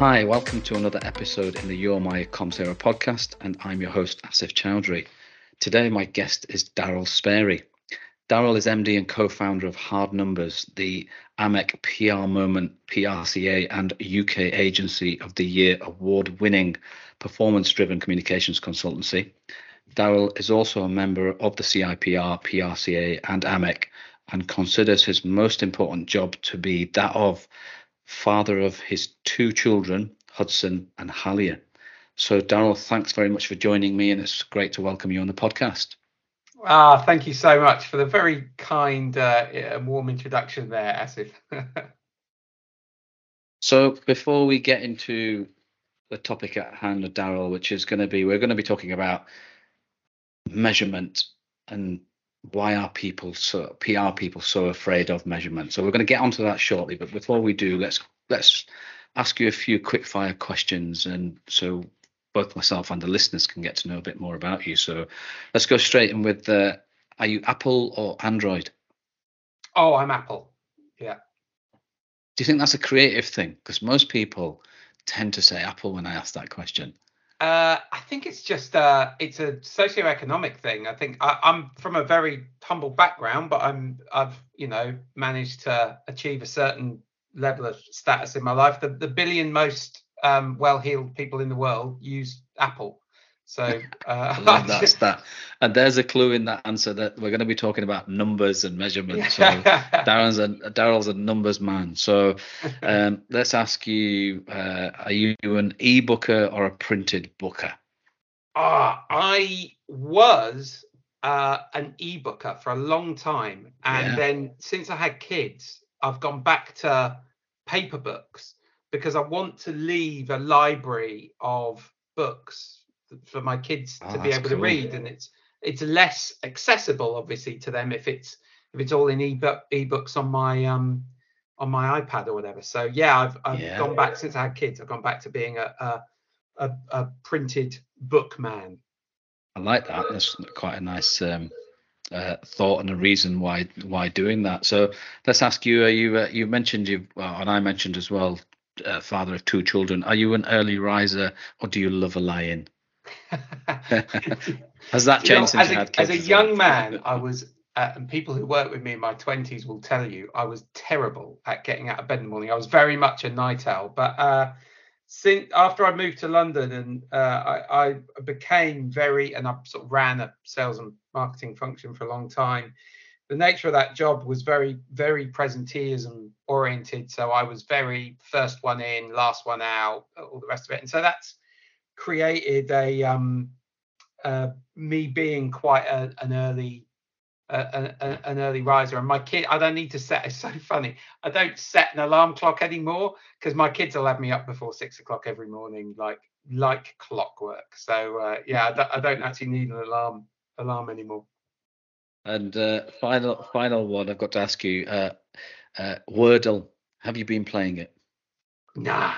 Hi, welcome to another episode in the You're My Comms Hero podcast, and I'm your host, Asif Chowdhury. Today, my guest is Darryl Sparey. Darryl is MD and co founder of Hard Numbers, the AMEC PR Moment PRCA and UK Agency of the Year award winning performance driven communications consultancy. Darryl is also a member of the CIPR, PRCA, and AMEC and considers his most important job to be that of father of his two children, Hudson and Halia. So, Darryl, thanks very much for joining me, and it's great to welcome you on the podcast. Ah, thank you so much for the very kind uh, and warm introduction there, Asif. so, before we get into the topic at hand, Darryl, which is going to be, we're going to be talking about measurement and why are people so PR people so afraid of measurement? So we're going to get onto that shortly, but before we do, let's let's ask you a few quick fire questions, and so both myself and the listeners can get to know a bit more about you. So let's go straight in with uh, are you Apple or Android? Oh, I'm Apple. Yeah. Do you think that's a creative thing? Because most people tend to say Apple when I ask that question. Uh, I think it's just uh, it's a socioeconomic thing. I think I, am from a very humble background, but I'm I've you know managed to achieve a certain level of status in my life. The the billion most um, well-heeled people in the world use Apple. So uh, that's that, and there's a clue in that answer that we're going to be talking about numbers and measurements. So Darren's a Darryl's a numbers man. So um, let's ask you: uh, Are you an e-booker or a printed booker? Ah, uh, I was uh, an e-booker for a long time, and yeah. then since I had kids, I've gone back to paper books because I want to leave a library of books for my kids oh, to be able cool. to read, and it's it's less accessible, obviously, to them if it's if it's all in ebook ebooks on my um on my iPad or whatever. So yeah, I've I've yeah. gone back since I had kids. I've gone back to being a a, a, a printed book man. I like that. That's quite a nice um, uh, thought and a reason why why doing that. So let's ask you. Uh, you uh, you mentioned you well, and I mentioned as well. Uh, father of two children. Are you an early riser or do you love a lie-in? Has that changed you know, as, a, as a young man, I was, uh, and people who work with me in my 20s will tell you, I was terrible at getting out of bed in the morning. I was very much a night owl. But uh, since after I moved to London and uh, I, I, became very, and I sort of ran a sales and marketing function for a long time. The nature of that job was very, very presenteeism oriented. So I was very first one in, last one out, all the rest of it. And so that's created a um, uh, me being quite a, an early uh, a, an early riser. And my kid i don't need to set it's so funny. I don't set an alarm clock anymore because my kids will have me up before six o'clock every morning like like clockwork. So uh, yeah I don't, I don't actually need an alarm alarm anymore. And uh, final final one i've got to ask you uh, uh, wordle have you been playing it? Nah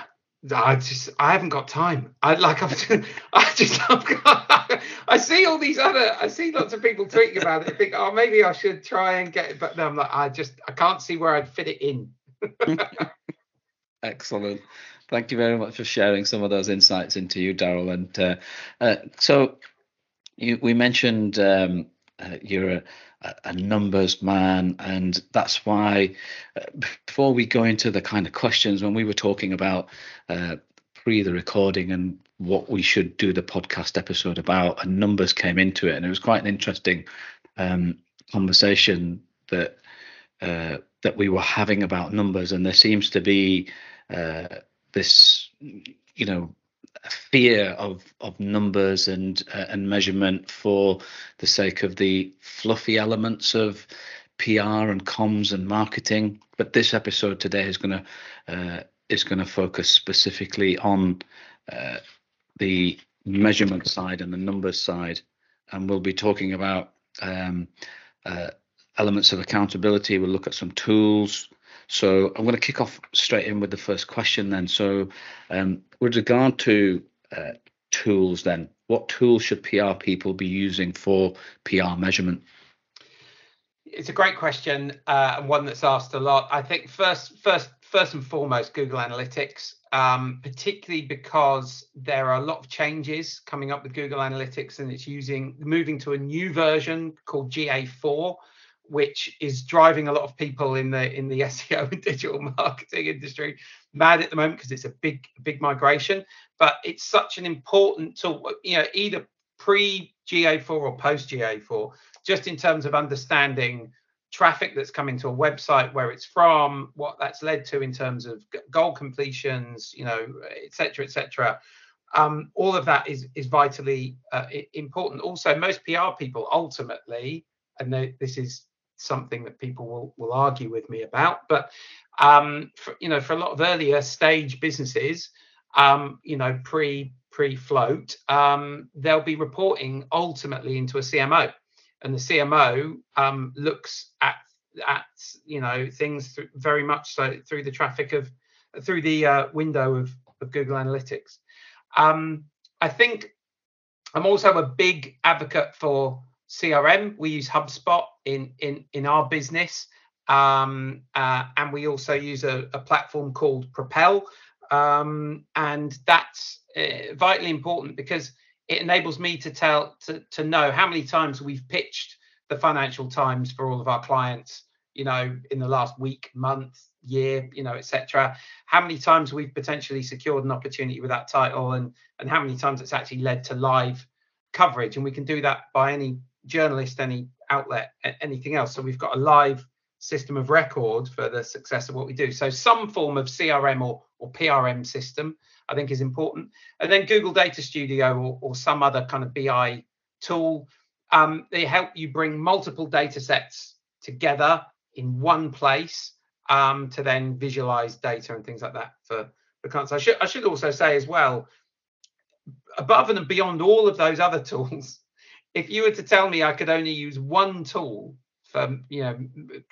I just I haven't got time. I like I've just, I just I've got, I see all these other I see lots of people tweeting about it. I think oh maybe I should try and get it, but no, I'm like I just I can't see where I'd fit it in. Excellent. Thank you very much for sharing some of those insights into you, Darryl. And uh, uh, so you, we mentioned um, uh, you're a, a, numbers man, and that's why uh, before we go into the kind of questions, when we were talking about uh, pre the recording and what we should do the podcast episode about, and numbers came into it, and it was quite an interesting um, conversation that uh, that we were having about numbers, and there seems to be uh, this, you know, fear of of numbers and uh, and measurement for the sake of the fluffy elements of PR and comms and marketing. But this episode today is going to uh, is going to focus specifically on uh, the measurement side and the numbers side, and we'll be talking about um, uh, elements of accountability. We'll look at some tools. So I'm going to kick off straight in with the first question then. So um, with regard to uh, tools, then what tools should PR people be using for PR measurement? It's a great question uh, and one that's asked a lot. I think first, first, first and foremost, Google Analytics. um, particularly because there are a lot of changes coming up with Google Analytics, and it's using moving to a new version called GA4, which is driving a lot of people in the in the SEO and digital marketing industry mad at the moment because it's a big big migration. But it's such an important tool, you know, either pre GA4 or post GA4, just in terms of understanding traffic that's coming to a website, where it's from, what that's led to in terms of goal completions, you know, et cetera, et cetera. Um, all of that is is vitally uh, important. Also, most PR people ultimately, and this is something that people will will argue with me about, but um, for, you know, for a lot of earlier stage businesses, um, you know, pre pre float, um, they'll be reporting ultimately into a CMO and the CMO um, looks at at you know things th- very much so through the traffic of through the uh, window of, of Google Analytics. Um, I think I'm also a big advocate for CRM. We use HubSpot in in in our business, um, uh, and we also use a, a platform called Propel, um, and that's uh, vitally important because it enables me to tell to, to know how many times we've pitched the financial times for all of our clients you know in the last week month year you know etc how many times we've potentially secured an opportunity with that title and and how many times it's actually led to live coverage and we can do that by any journalist any outlet anything else so we've got a live system of record for the success of what we do so some form of crm or, or prm system I think is important. And then Google Data Studio or, or some other kind of BI tool, um, they help you bring multiple data sets together in one place um, to then visualize data and things like that for the clients. I should I should also say as well, above and beyond all of those other tools, if you were to tell me I could only use one tool for you know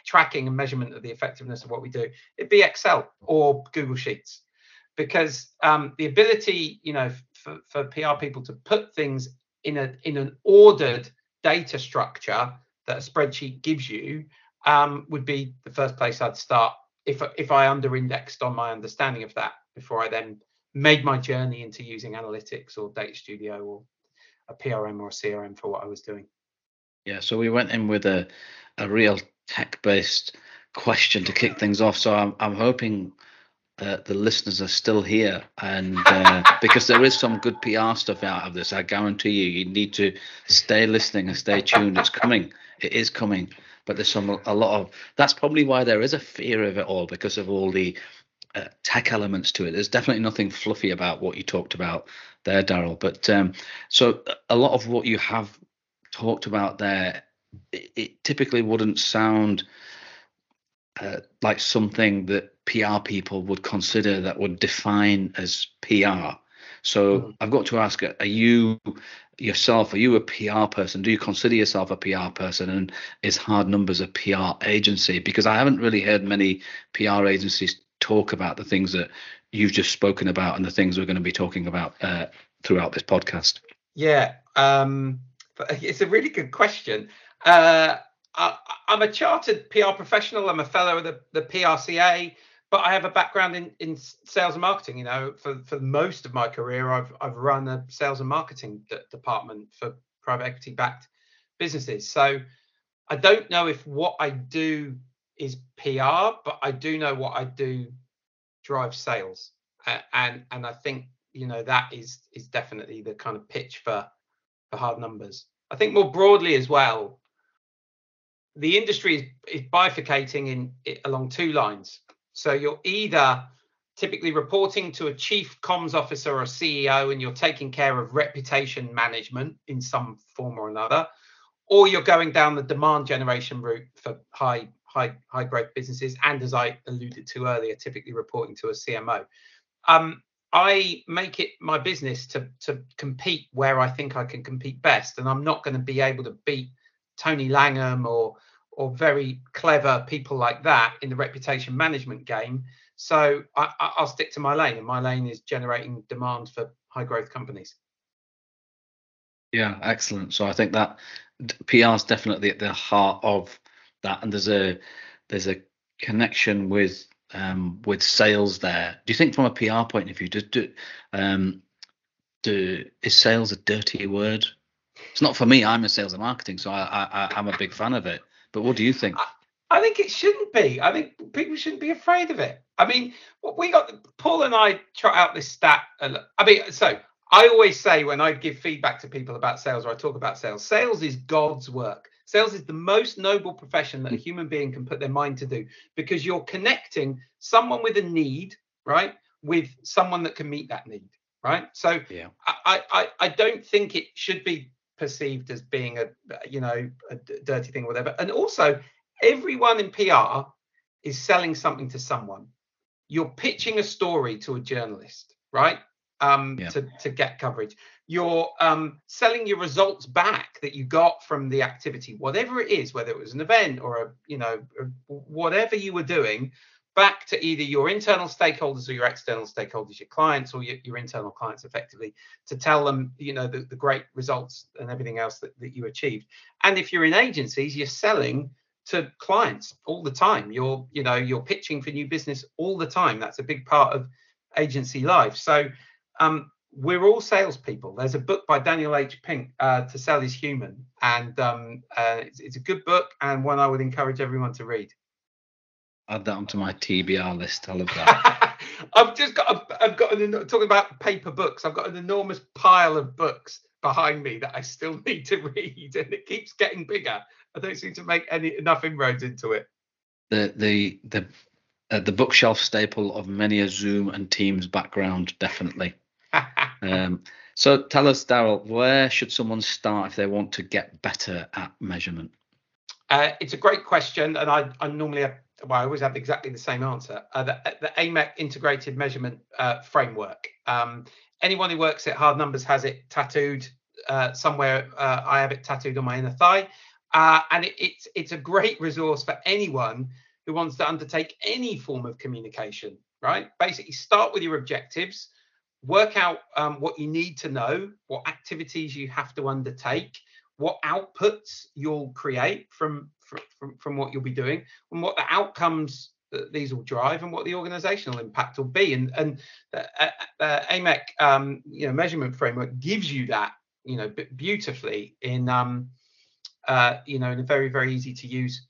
tracking and measurement of the effectiveness of what we do, it'd be Excel or Google Sheets. Because um, the ability, you know, for, for PR people to put things in a in an ordered data structure that a spreadsheet gives you um, would be the first place I'd start if if I under-indexed on my understanding of that before I then made my journey into using analytics or data studio or a PRM or a CRM for what I was doing. Yeah, so we went in with a a real tech-based question to kick things off. So I'm I'm hoping uh, the listeners are still here, and uh, because there is some good PR stuff out of this, I guarantee you, you need to stay listening and stay tuned. It's coming. It is coming. But there's some a lot of. That's probably why there is a fear of it all because of all the uh, tech elements to it. There's definitely nothing fluffy about what you talked about there, Darryl. But um, so a lot of what you have talked about there, it, it typically wouldn't sound uh, like something that PR people would consider that would define as PR. So mm. I've got to ask: Are you yourself? Are you a PR person? Do you consider yourself a PR person? And is Hard Numbers a PR agency? Because I haven't really heard many PR agencies talk about the things that you've just spoken about and the things we're going to be talking about uh, throughout this podcast. Yeah, um, it's a really good question. Uh, I, am a chartered PR professional. I'm a fellow of the, the PRCA, but I have a background in, in sales and marketing. You know, for, for most of my career, I've I've run a sales and marketing department for private equity backed businesses. So I don't know if what I do is PR, but I do know what I do drive sales, uh, and and I think you know that is is definitely the kind of pitch for for hard numbers. I think more broadly as well, the industry is, is bifurcating in along two lines. So you're either typically reporting to a chief comms officer or CEO and you're taking care of reputation management in some form or another, or you're going down the demand generation route for high high high growth businesses and as I alluded to earlier, typically reporting to a CMO. Um, I make it my business to to compete where I think I can compete best, and I'm not going to be able to beat Tony Langham or or very clever people like that in the reputation management game. So I, will stick to my lane, and my lane is generating demand for high growth companies. Yeah, excellent. So I think that PR is definitely at the heart of that, and there's a there's a connection with um, with sales there. Do you think, from a PR point of view, do, do, um, do is sales a dirty word? It's not for me. I'm a sales and marketing, so I, I I'm a big fan of it. But what do you think? I, I think it shouldn't be. I think people shouldn't be afraid of it. I mean, we got Paul and I trot out this stat. I mean, so I always say when I give feedback to people about sales or I talk about sales, sales is God's work. Sales is the most noble profession that a human being can put their mind to do because you're connecting someone with a need, right, with someone that can meet that need, right? So yeah. I, I, I don't think it should be perceived as being a, you know, a dirty thing or whatever. And also, everyone in PR is selling something to someone. You're pitching a story to a journalist, right? Um, yeah. to, to get coverage you're um, selling your results back that you got from the activity, whatever it is, whether it was an event or a, you know, whatever you were doing, back to either your internal stakeholders or your external stakeholders, your clients or your, your internal clients, effectively, to tell them, you know, the, the great results and everything else that, that you achieved. And if you're in agencies, you're selling to clients all the time. You're, you know, you're pitching for new business all the time. That's a big part of agency life. So um, we're all salespeople. There's a book by Daniel H. Pink, uh, To Sell is Human, and um, uh, it's, it's, a good book and one I would encourage everyone to read. Add that onto my TBR list. I love that. I've just got, I've, I've got an, talking about paper books. I've got an enormous pile of books behind me that I still need to read, and it keeps getting bigger. I don't seem to make any enough inroads into it. The the the uh, the bookshelf staple of many a Zoom and Teams background, definitely um, so tell us, Darryl, where should someone start if they want to get better at measurement? Uh, it's a great question, and I, I normally have, well, I always have exactly the same answer. Uh, the, the, AMEC integrated measurement uh, framework. Um, anyone who works at Hard Numbers has it tattooed uh, somewhere. Uh, I have it tattooed on my inner thigh, uh, and it, it's it's a great resource for anyone who wants to undertake any form of communication. Right? Basically, start with your objectives work out um, what you need to know, what activities you have to undertake, what outputs you'll create from from, from what you'll be doing, and what the outcomes that these will drive, and what the organizational impact will be. And and the, uh, uh, AMEC um, you know measurement framework gives you that you know beautifully in um, uh, you know in a very very easy to use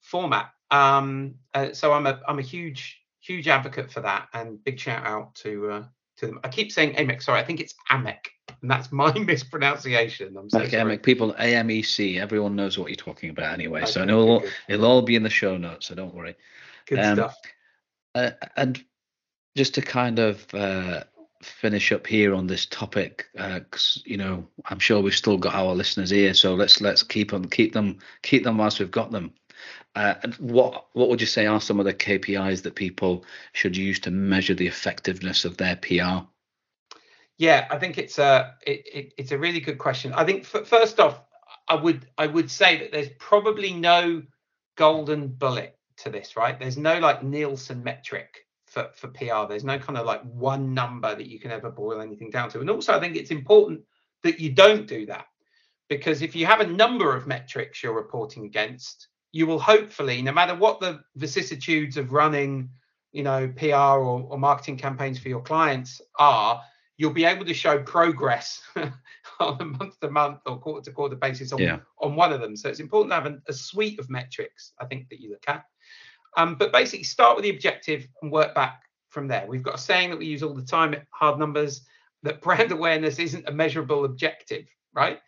format. Um, uh, so I'm a I'm a huge huge advocate for that, and big shout out to uh, to them. I keep saying AMEC, sorry, I think it's AMEC, and that's my mispronunciation. I'm so okay, sorry. AMEC, people, AMEC, everyone knows what you're talking about anyway. Okay, so it'll, good. it'll all be in the show notes, so don't worry. Good um, stuff. Uh, and just to kind of uh, finish up here on this topic, because uh, you know I'm sure we've still got our listeners here, so let's let's keep them keep them keep them whilst we've got them. Uh, what what would you say are some of the KPIs that people should use to measure the effectiveness of their PR? Yeah, I think it's a it, it, it's a really good question. I think f- first off, I would I would say that there's probably no golden bullet to this, right? There's no like Nielsen metric for for PR. There's no kind of like one number that you can ever boil anything down to. And also, I think it's important that you don't do that because if you have a number of metrics you're reporting against you will hopefully, no matter what the vicissitudes of running, you know, PR or, or marketing campaigns for your clients are, you'll be able to show progress on a month to month or quarter to quarter basis on, yeah. on one of them. So it's important to have a, a, suite of metrics, I think, that you look at. Um, but basically, start with the objective and work back from there. We've got a saying that we use all the time at Hard Numbers that brand awareness isn't a measurable objective, right?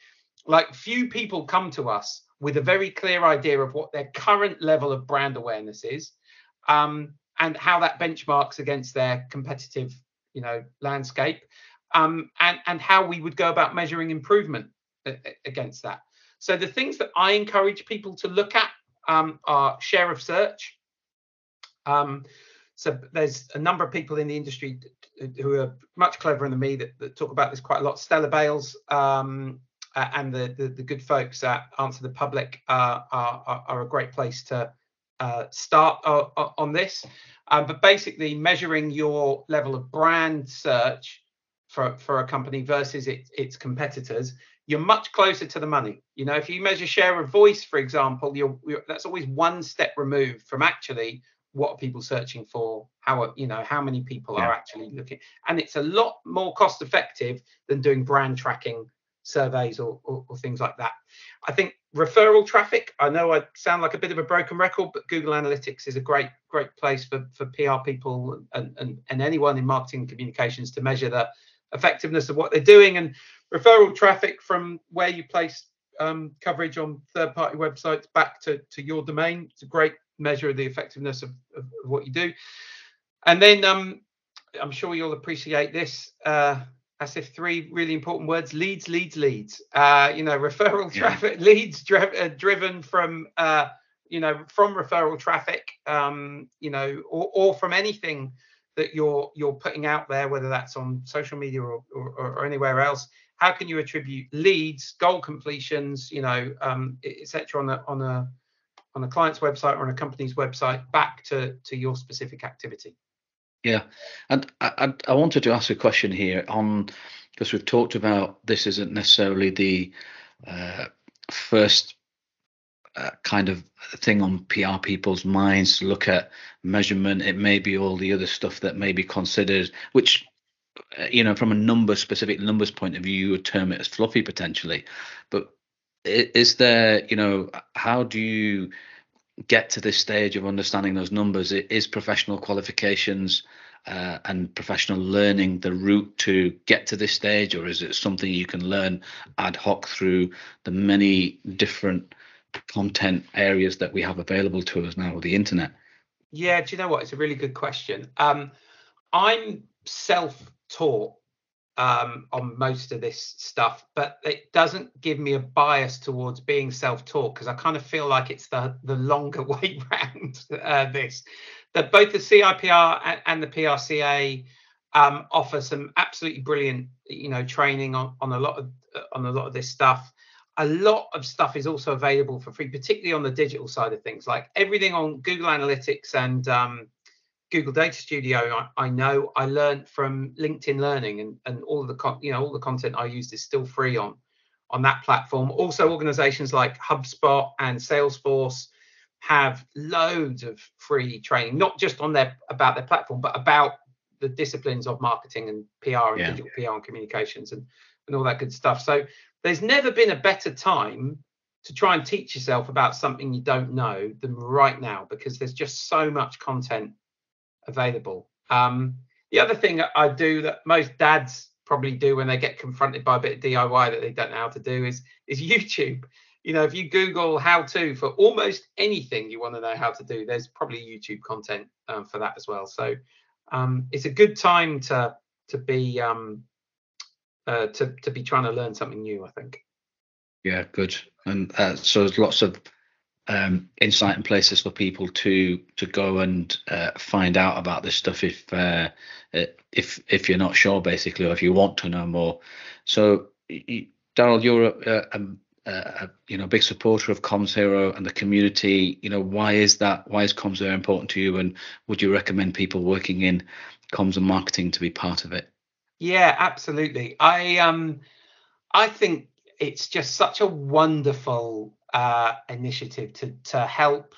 Like few people come to us with a very clear idea of what their current level of brand awareness is um, and how that benchmarks against their competitive you know landscape um, and and how we would go about measuring improvement against that. So the things that i encourage people to look at um, are share of search. Um, so there's a number of people in the industry who are much cleverer than me that, that talk about this quite a lot. Stella Bayles um, uh, and the, the, the good folks at Answer the Public uh, are, are, a great place to uh, start on this. Um, but basically, measuring your level of brand search for, for a company versus it, its competitors, you're much closer to the money. You know, if you measure share of voice, for example, you're, you're that's always one step removed from actually what are people searching for how are, you know how many people yeah. are actually looking and it's a lot more cost effective than doing brand tracking surveys or, or, or, things like that i think referral traffic i know i sound like a bit of a broken record but google analytics is a great great place for for pr people and and, and anyone in marketing communications to measure the effectiveness of what they're doing and referral traffic from where you place um, coverage on third party websites back to, to your domain. It's a great measure of the effectiveness of, of, of what you do. And then um, I'm sure you'll appreciate this. Uh, Asif three really important words leads leads leads uh, you know referral traffic yeah. leads dri- uh, driven from uh, you know from referral traffic um, you know or, or from anything that you're you're putting out there whether that's on social media or, or, or anywhere else how can you attribute leads, goal completions, you know, um, etc. on a on a on a client's website or on a company's website back to to your specific activity? Yeah, and I, I wanted to ask a question here on because we've talked about this isn't necessarily the uh, first uh, kind of thing on PR people's minds to look at measurement. It may be all the other stuff that may be considered, which uh, you know, from a number specific numbers point of view, you would term it as fluffy potentially. But is there, you know, how do you get to this stage of understanding those numbers? Is professional qualifications uh, and professional learning the route to get to this stage, or is it something you can learn ad hoc through the many different content areas that we have available to us now with the internet? Yeah, do you know what? It's a really good question. Um, I'm self taught um, on most of this stuff, but it doesn't give me a bias towards being self-taught because I kind of feel like it's the the longer way round. Uh, this that both the CIPR and, the PRCA um, offer some absolutely brilliant, you know, training on on a lot of on a lot of this stuff. A lot of stuff is also available for free, particularly on the digital side of things, like everything on Google Analytics and um, Google Data Studio, I, I, know I learned from LinkedIn Learning, and, and all the con- you know all the content I used is still free on on that platform. Also, organizations like HubSpot and Salesforce have loads of free training, not just on their about their platform, but about the disciplines of marketing and PR and yeah. digital PR and communications and and all that good stuff. So there's never been a better time to try and teach yourself about something you don't know than right now because there's just so much content available. Um, the other thing I do that most dads probably do when they get confronted by a bit of DIY that they don't know how to do is is YouTube. You know, if you Google how to for almost anything you want to know how to do, there's probably YouTube content um, for that as well. So um, it's a good time to to be um, uh, to to be trying to learn something new. I think. Yeah, good. And uh, so there's lots of um, insight and places for people to to go and uh, find out about this stuff if uh, if if you're not sure basically or if you want to know more. So Darryl, you're a, a, a, you know big supporter of Comms Hero and the community. You know why is that? Why is Comms Hero important to you? And would you recommend people working in comms and marketing to be part of it? Yeah, absolutely. I um I think it's just such a wonderful uh, initiative to to help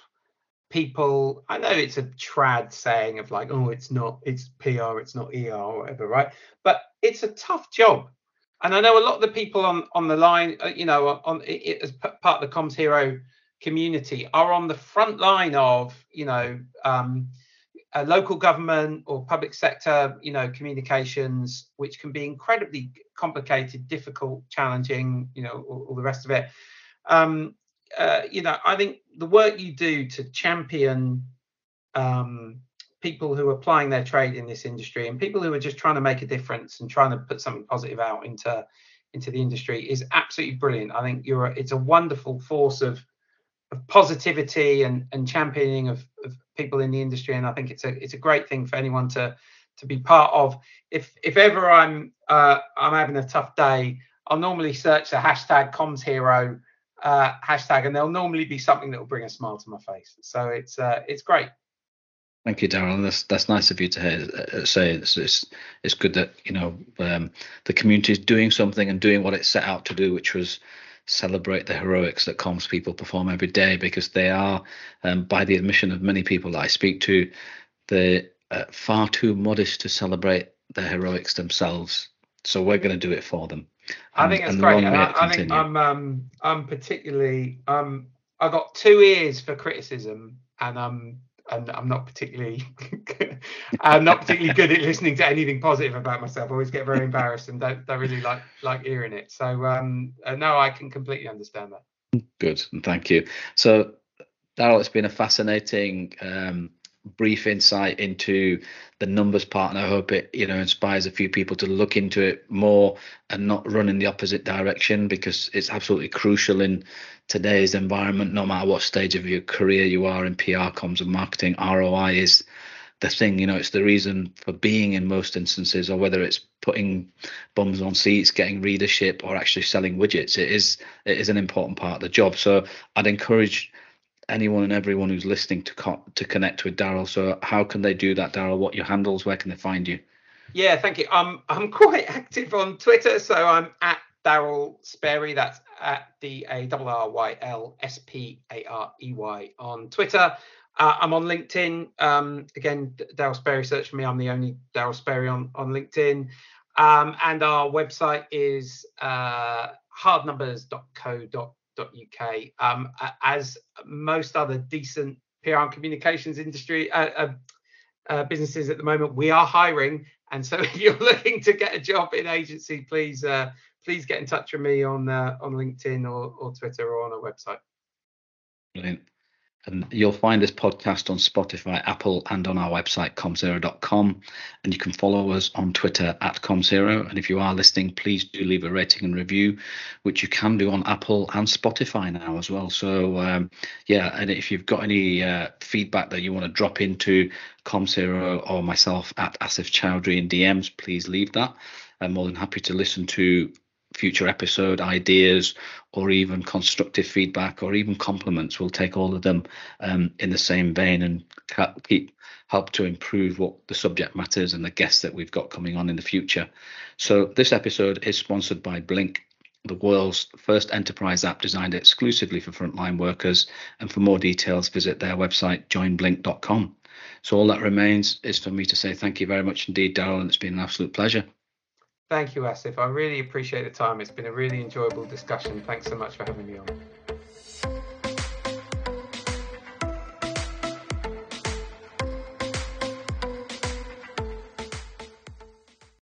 people. I know it's a trad saying of like, oh, it's not, it's PR, it's not ER or whatever, right? But it's a tough job. And I know a lot of the people on on the line, uh, you know, on it, as part of the Comms Hero community, are on the front line of, you know, um, local government or public sector, you know, communications, which can be incredibly complicated, difficult, challenging, you know, all, all the rest of it. Um, uh, you know, I think the work you do to champion um, people who are applying their trade in this industry and people who are just trying to make a difference and trying to put something positive out into into the industry is absolutely brilliant. I think you're a, it's a wonderful force of of positivity and and championing of, of people in the industry, and I think it's a it's a great thing for anyone to to be part of. If if ever I'm uh, I'm having a tough day, I'll normally search the hashtag comms hero uh, hashtag, and there'll normally be something that will bring a smile to my face. So it's uh, it's great. Thank you, Darryl. That's that's nice of you to hear, uh, say. It's, it's it's good that you know um, the community is doing something and doing what it set out to do, which was celebrate the heroics that comms people perform every day because they are, um, by the admission of many people that I speak to, they're uh, far too modest to celebrate the heroics themselves. So we're going to do it for them. And, I think that's great. And I, I, think I'm um, I'm particularly um, I got two ears for criticism, and I'm and I'm not particularly I'm not particularly good at listening to anything positive about myself. I always get very embarrassed and don't, don't really like like hearing it. So um, uh, no, I can completely understand that. Good, thank you. So Darryl, it's been a fascinating um, brief insight into the numbers part and i hope it you know inspires a few people to look into it more and not run in the opposite direction because it's absolutely crucial in today's environment no matter what stage of your career you are in pr comms and marketing roi is the thing you know it's the reason for being in most instances or whether it's putting bums on seats getting readership or actually selling widgets it is it is an important part of the job so i'd encourage anyone and everyone who's listening to co- to connect with Darryl. So how can they do that, Darryl? What your handles? Where can they find you? Yeah, thank you. I'm I'm quite active on Twitter, so I'm at Darryl Sparey. That's at the D A R R Y L S P A R E Y on Twitter. Uh, I'm on LinkedIn. Um, again, Darryl Sparey, Search for me. I'm the only Darryl Sparey on on LinkedIn. Um, and our website is uh, hardnumbers.co.uk. Um, as most other decent PR and communications industry uh, uh, uh, businesses at the moment, we are hiring. And so, if you're looking to get a job in agency, please uh, please get in touch with me on uh, on LinkedIn or, or Twitter or on our website. Brilliant. And you'll find this podcast on Spotify, Apple, and on our website, commshero.com. And you can follow us on Twitter at CommsHero. And if you are listening, please do leave a rating and review, which you can do on Apple and Spotify now as well. So, um, yeah, and if you've got any uh, feedback that you want to drop into CommsHero or myself at Asif Chowdhury in DMs, please leave that. I'm more than happy to listen to future episode ideas or even constructive feedback or even compliments. We'll take all of them um, in the same vein and keep help to improve what the subject matters and the guests that we've got coming on in the future. So this episode is sponsored by blink the world's first enterprise app designed exclusively for frontline workers. And for more details visit their website joinblink.com so all that remains is for me to say thank you very much indeed darryl and it's been an absolute pleasure Thank you, Asif. I really appreciate the time. It's been a really enjoyable discussion. Thanks so much for having me on.